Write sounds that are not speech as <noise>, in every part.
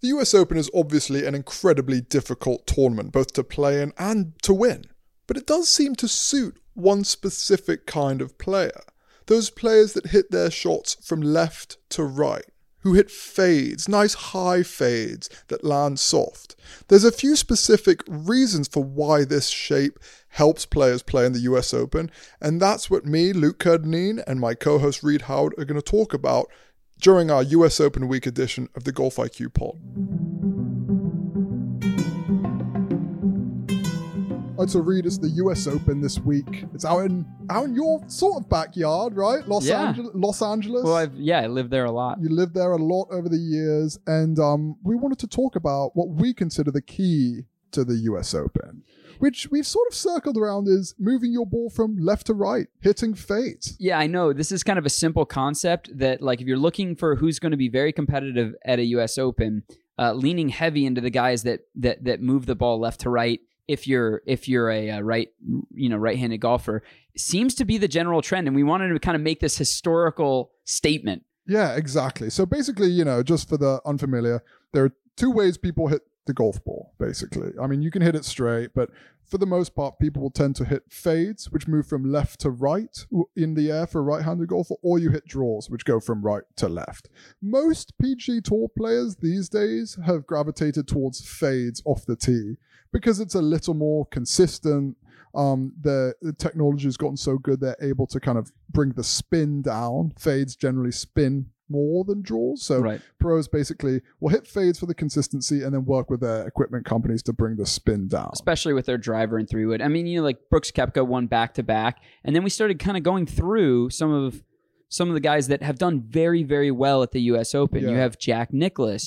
The US Open is obviously an incredibly difficult tournament, both to play in and to win. But it does seem to suit one specific kind of player. Those players that hit their shots from left to right, who hit fades, nice high fades that land soft. There's a few specific reasons for why this shape helps players play in the US Open, and that's what me, Luke Kerr-Dineen, and my co host Reed Howard are going to talk about during our US Open Week edition of the Golf IQ pod. Right, so Reed, it's the US Open this week. It's out in out in your sort of backyard, right? Los Yeah. Angeles. Los Angeles. Well, I've, yeah, I lived there a lot. You lived there a lot over the years, and um, we wanted to talk about what we consider the key to the US Open, which we've sort of circled around is moving your ball from left to right, hitting fades. Yeah, I know. This is kind of a simple concept that, like, if you're looking for who's going to be very competitive at a U.S. Open, uh, leaning heavy into the guys that that that move the ball left to right. If you're if you're a, uh right you know right-handed golfer, seems to be the general trend, and we wanted to kind of make this historical statement. Yeah, exactly. So basically, you know, just for the unfamiliar, there are two ways people hit the golf ball, basically. I mean, you can hit it straight, but for the most part, people will tend to hit fades, which move from left to right in the air for a right handed golfer, or you hit draws, which go from right to left. Most PGA Tour players these days have gravitated towards fades off the tee because it's a little more consistent. Um, the, the technology has gotten so good they're able to kind of bring the spin down. Fades generally spin more than draws. So Right. pros basically will hit fades for the consistency and then work with their equipment companies to bring the spin down. especially with their driver and three wood. I mean, you know, like Brooks Koepka won back to back, and then we started kind of going through some of some of the guys that have done very, very well at the U.S. Open. You have Jack you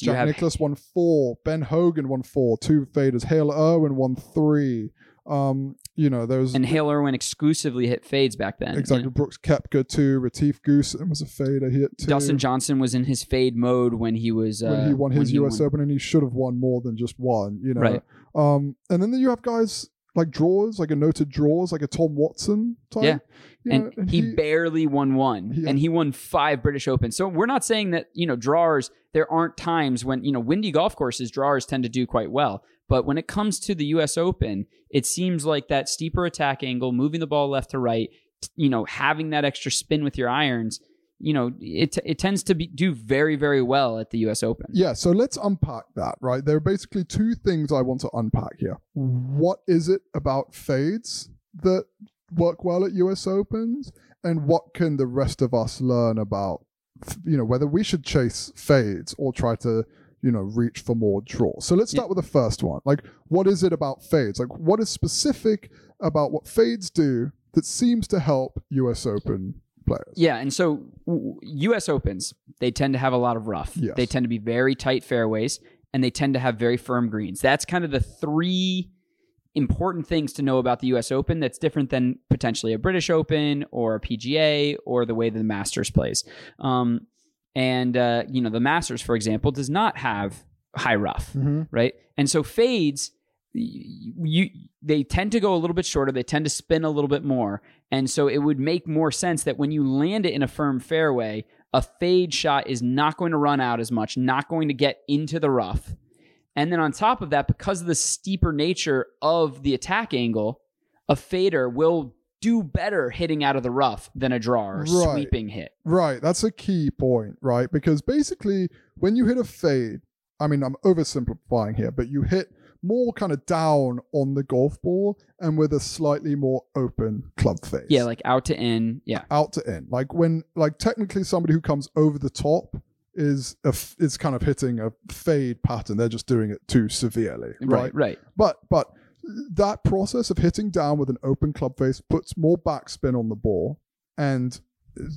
Jack have Nicklaus won four. Ben Hogan won four. Two faders. Hale Irwin won three. Um, you know, there was and Hale Irwin exclusively hit fades back then. exactly know, Brooks Koepka two. Retief Goosen was a fade I hit too. Dustin Johnson was in his fade mode when he was uh, when he won his he US won. Open, and he should have won more than just one. You know, Right. um, and then you have guys like drawers, like a noted drawers, like a Tom Watson type. Yeah. you and, know, he, barely won one Yeah. and he won five british opens so we're not saying that you know drawers there aren't times when you know windy golf courses drawers tend to do quite well but when it comes to the us open it seems like that steeper attack angle moving the ball left to right you know having that extra spin with your irons you know it, it tends to be do very very well at the us open Yeah, so let's unpack that, right? There are basically two things I want to unpack here. What is it about fades that work well at US Opens? And what can the rest of us learn about, you know, whether we should chase fades or try to, you know, reach for more draws? So let's start with the first one. Like, what is it about fades? Like, what is specific about what fades do that seems to help US Open players? Yeah, and so U.S. Opens they tend to have a lot of rough. Yes. They tend to be very tight fairways, and they tend to have very firm greens. That's kind of the three important things to know about the U.S. Open. That's different than potentially a British Open or a PGA or the way the Masters plays. Um, and uh, you know, the Masters, for example, does not have high rough Mhm. right? And so fades, you they tend to go a little bit shorter. They tend to spin a little bit more, and so it would make more sense that when you land it in a firm fairway, a fade shot is not going to run out as much, not going to get into the rough. And then on top of that, because of the steeper nature of the attack angle, a fader will do better hitting out of the rough than a draw or Right. sweeping hit. Right, that's a key point, right? Because basically, when you hit a fade, I mean, I'm oversimplifying here, but you hit more kind of down on the golf ball and with a slightly more open club face. Yeah, like out to in. Yeah. out to in. Like when, like technically, somebody who comes over the top is a f- is kind of hitting a fade pattern. They're just doing it too severely, right? Right, right. But but that process of hitting down with an open club face puts more backspin on the ball, and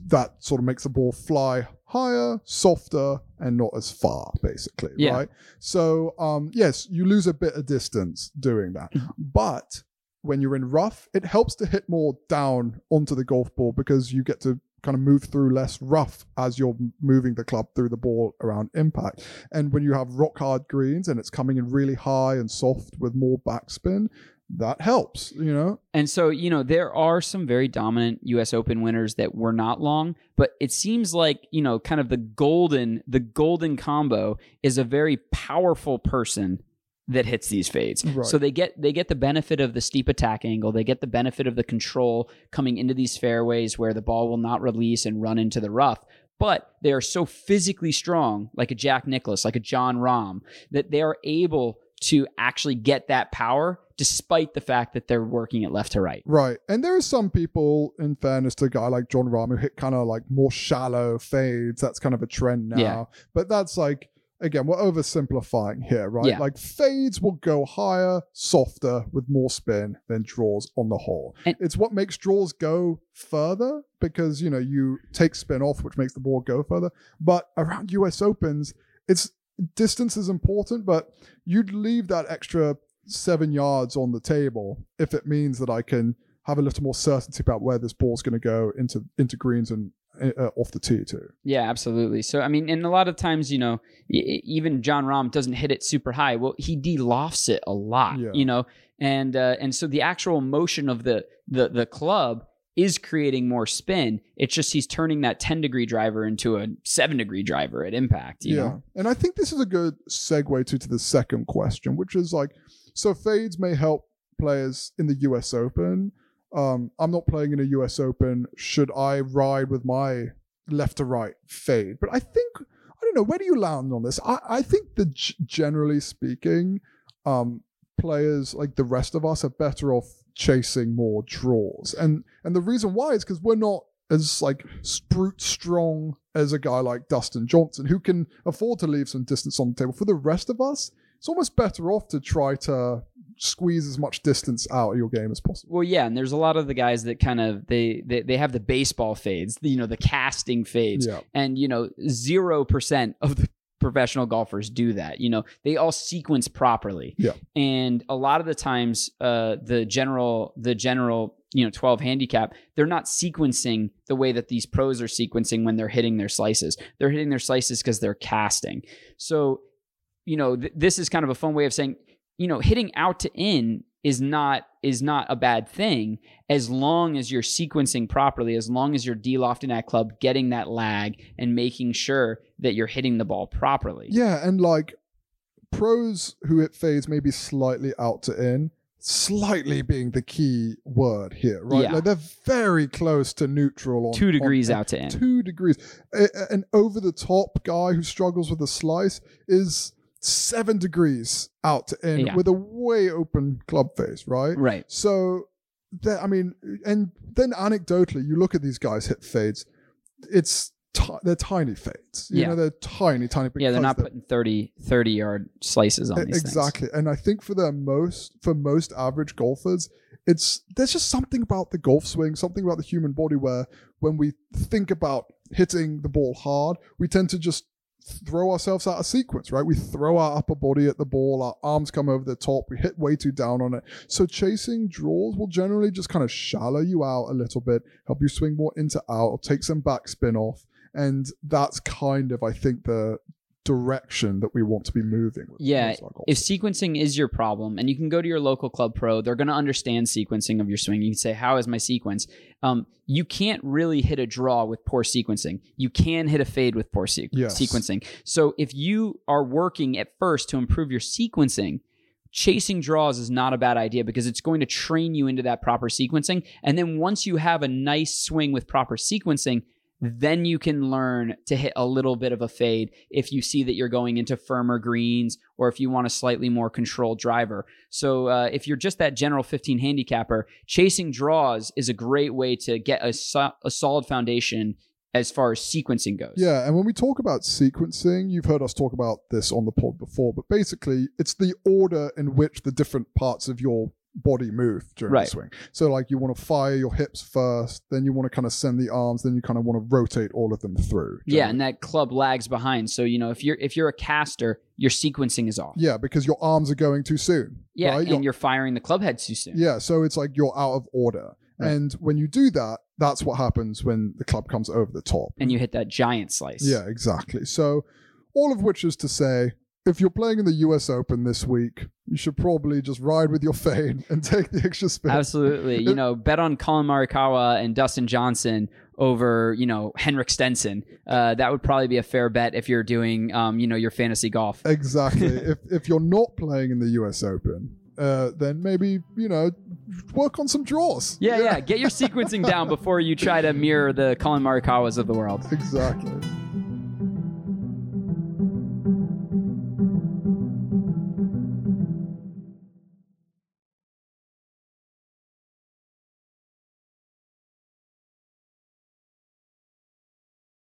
that sort of makes the ball fly higher, softer, and not as far, basically. Yeah. Right. So um, yes, you lose a bit of distance doing that, Mm-hmm. but when you're in rough, it helps to hit more down onto the golf ball because you get to kind of move through less rough as you're moving the club through the ball around impact. And when you have rock hard greens and it's coming in really high and soft with more backspin, that helps, you know? And so, you know, there are some very dominant US Open winners that were not long, but it seems like, you know, kind of the golden the golden combo is a very powerful person that hits these fades. Right. So they get they get the benefit of the steep attack angle, they get the benefit of the control coming into these fairways where the ball will not release and run into the rough. But they are so physically strong, like a Jack Nicklaus, like a Jon Rahm, that they are able to actually get that power despite the fact that they're working it left to right. Right. And there are some people, in fairness to a guy like Jon Rahm, who hit kind of like more shallow fades. That's kind of a trend now. Yeah. But that's like, again, we're oversimplifying here, right? Yeah. Like fades will go higher, softer, with more spin than draws on the whole. And- it's what makes draws go further because, you know, you take spin off, which makes the ball go further. But around US Opens, it's distance is important, but you'd leave that extra seven yards on the table if it means that I can have a little more certainty about where this ball's going to go into into greens and uh, off the tee too. Yeah, absolutely. So I mean, and a lot of times, you know, e- even Jon Rahm doesn't hit it super high. Well, he de-lofts it a lot, Yeah. you know, and uh, and so the actual motion of the the the club is creating more spin. It's just he's turning that ten degree driver into a seven degree driver at impact. You yeah, know? and I think this is a good segue to to the second question, which is like, so fades may help players in the U.S. Open. Um, I'm not playing in a U.S. Open. Should I ride with my left to right fade? But I think I don't know. Where do you land on this? I, I think that g- generally speaking, um, players like the rest of us are better off chasing more draws, and and the reason why is because we're not as like brute strong as a guy like Dustin Johnson, who can afford to leave some distance on the table. For the rest of us, it's almost better off to try to squeeze as much distance out of your game as possible. Well, yeah, and there's a lot of the guys that kind of they they, they have the baseball fades, you know, the casting fades, Yeah. and you know, zero percent of the professional golfers do that. You know, they all sequence properly. Yeah. and a lot of the times, uh, the general the general you know 12 handicap they're not sequencing the way that these pros are sequencing when they're hitting their slices they're hitting their slices because they're casting so you know th- this is kind of a fun way of saying you know hitting out to in is not is not a bad thing as long as you're sequencing properly as long as you're de-lofting that club getting that lag and making sure that you're hitting the ball properly Yeah, and like pros who hit fades maybe slightly out to in, slightly being the key word here, right? Yeah. Like they're very close to neutral on two degrees on out to in two degrees. A- An over the top guy who struggles with a slice is seven degrees out to in Yeah. with a way open club face, right? right So, that, I mean, and then anecdotally, you look at these guys hit fades. It's ti they're tiny fades. You Yeah. know, they're tiny, tiny. yeah they're not putting 30 30 yard slices on these things exactly and i think for their most for most average golfers it's there's just something about the golf swing something about the human body where when we think about hitting the ball hard we tend to just throw ourselves out of sequence right? We throw our upper body at the ball our arms come over the top we hit way too down on it. So chasing draws will generally just kind of shallow you out a little bit help you swing more into out take some backspin off. And that's kind of i think the direction that we want to be moving with Yeah, most of our golf if sequencing is your problem and you can go to your local club pro they're going to understand sequencing of your swing. You can say how is my sequence? Um, you can't really hit a draw with poor sequencing. You can hit a fade with poor sequ- Yes. sequencing. So if you are working at first to improve your sequencing chasing draws is not a bad idea because it's going to train you into that proper sequencing. And then once you have a nice swing with proper sequencing then you can learn to hit a little bit of a fade if you see that you're going into firmer greens or if you want a slightly more controlled driver. So uh, if you're just that general 15 handicapper, chasing draws is a great way to get a, so- a solid foundation as far as sequencing goes. Yeah, and when we talk about sequencing, you've heard us talk about this on the pod before, but basically it's the order in which the different parts of your body move during Right. the swing. So like you want to fire your hips first, then you want to kind of send the arms, then you kind of want to rotate all of them through. Yeah, and that club lags behind. So you know if you're if you're a caster, your sequencing is off. yeah, because your arms are going too soon. Yeah, right? and you're firing the club head too soon. Yeah, so it's like you're out of order. Right. And when you do that, that's what happens when the club comes over the top. And you hit that giant slice. Yeah, exactly. So, all of which is to say, if you're playing in the US Open this week, you should probably just ride with your fade and <laughs> take the extra spin. Absolutely. You know, bet on Collin Morikawa and Dustin Johnson over, you know, Henrik Stenson. Uh, that would probably be a fair bet if you're doing, um, you know, your fantasy golf. Exactly. <laughs> if if you're not playing in the US Open, uh, then maybe you know work on some draws. Yeah, yeah. <laughs> Get your sequencing down before you try to mirror the Collin Morikawas of the world. Exactly.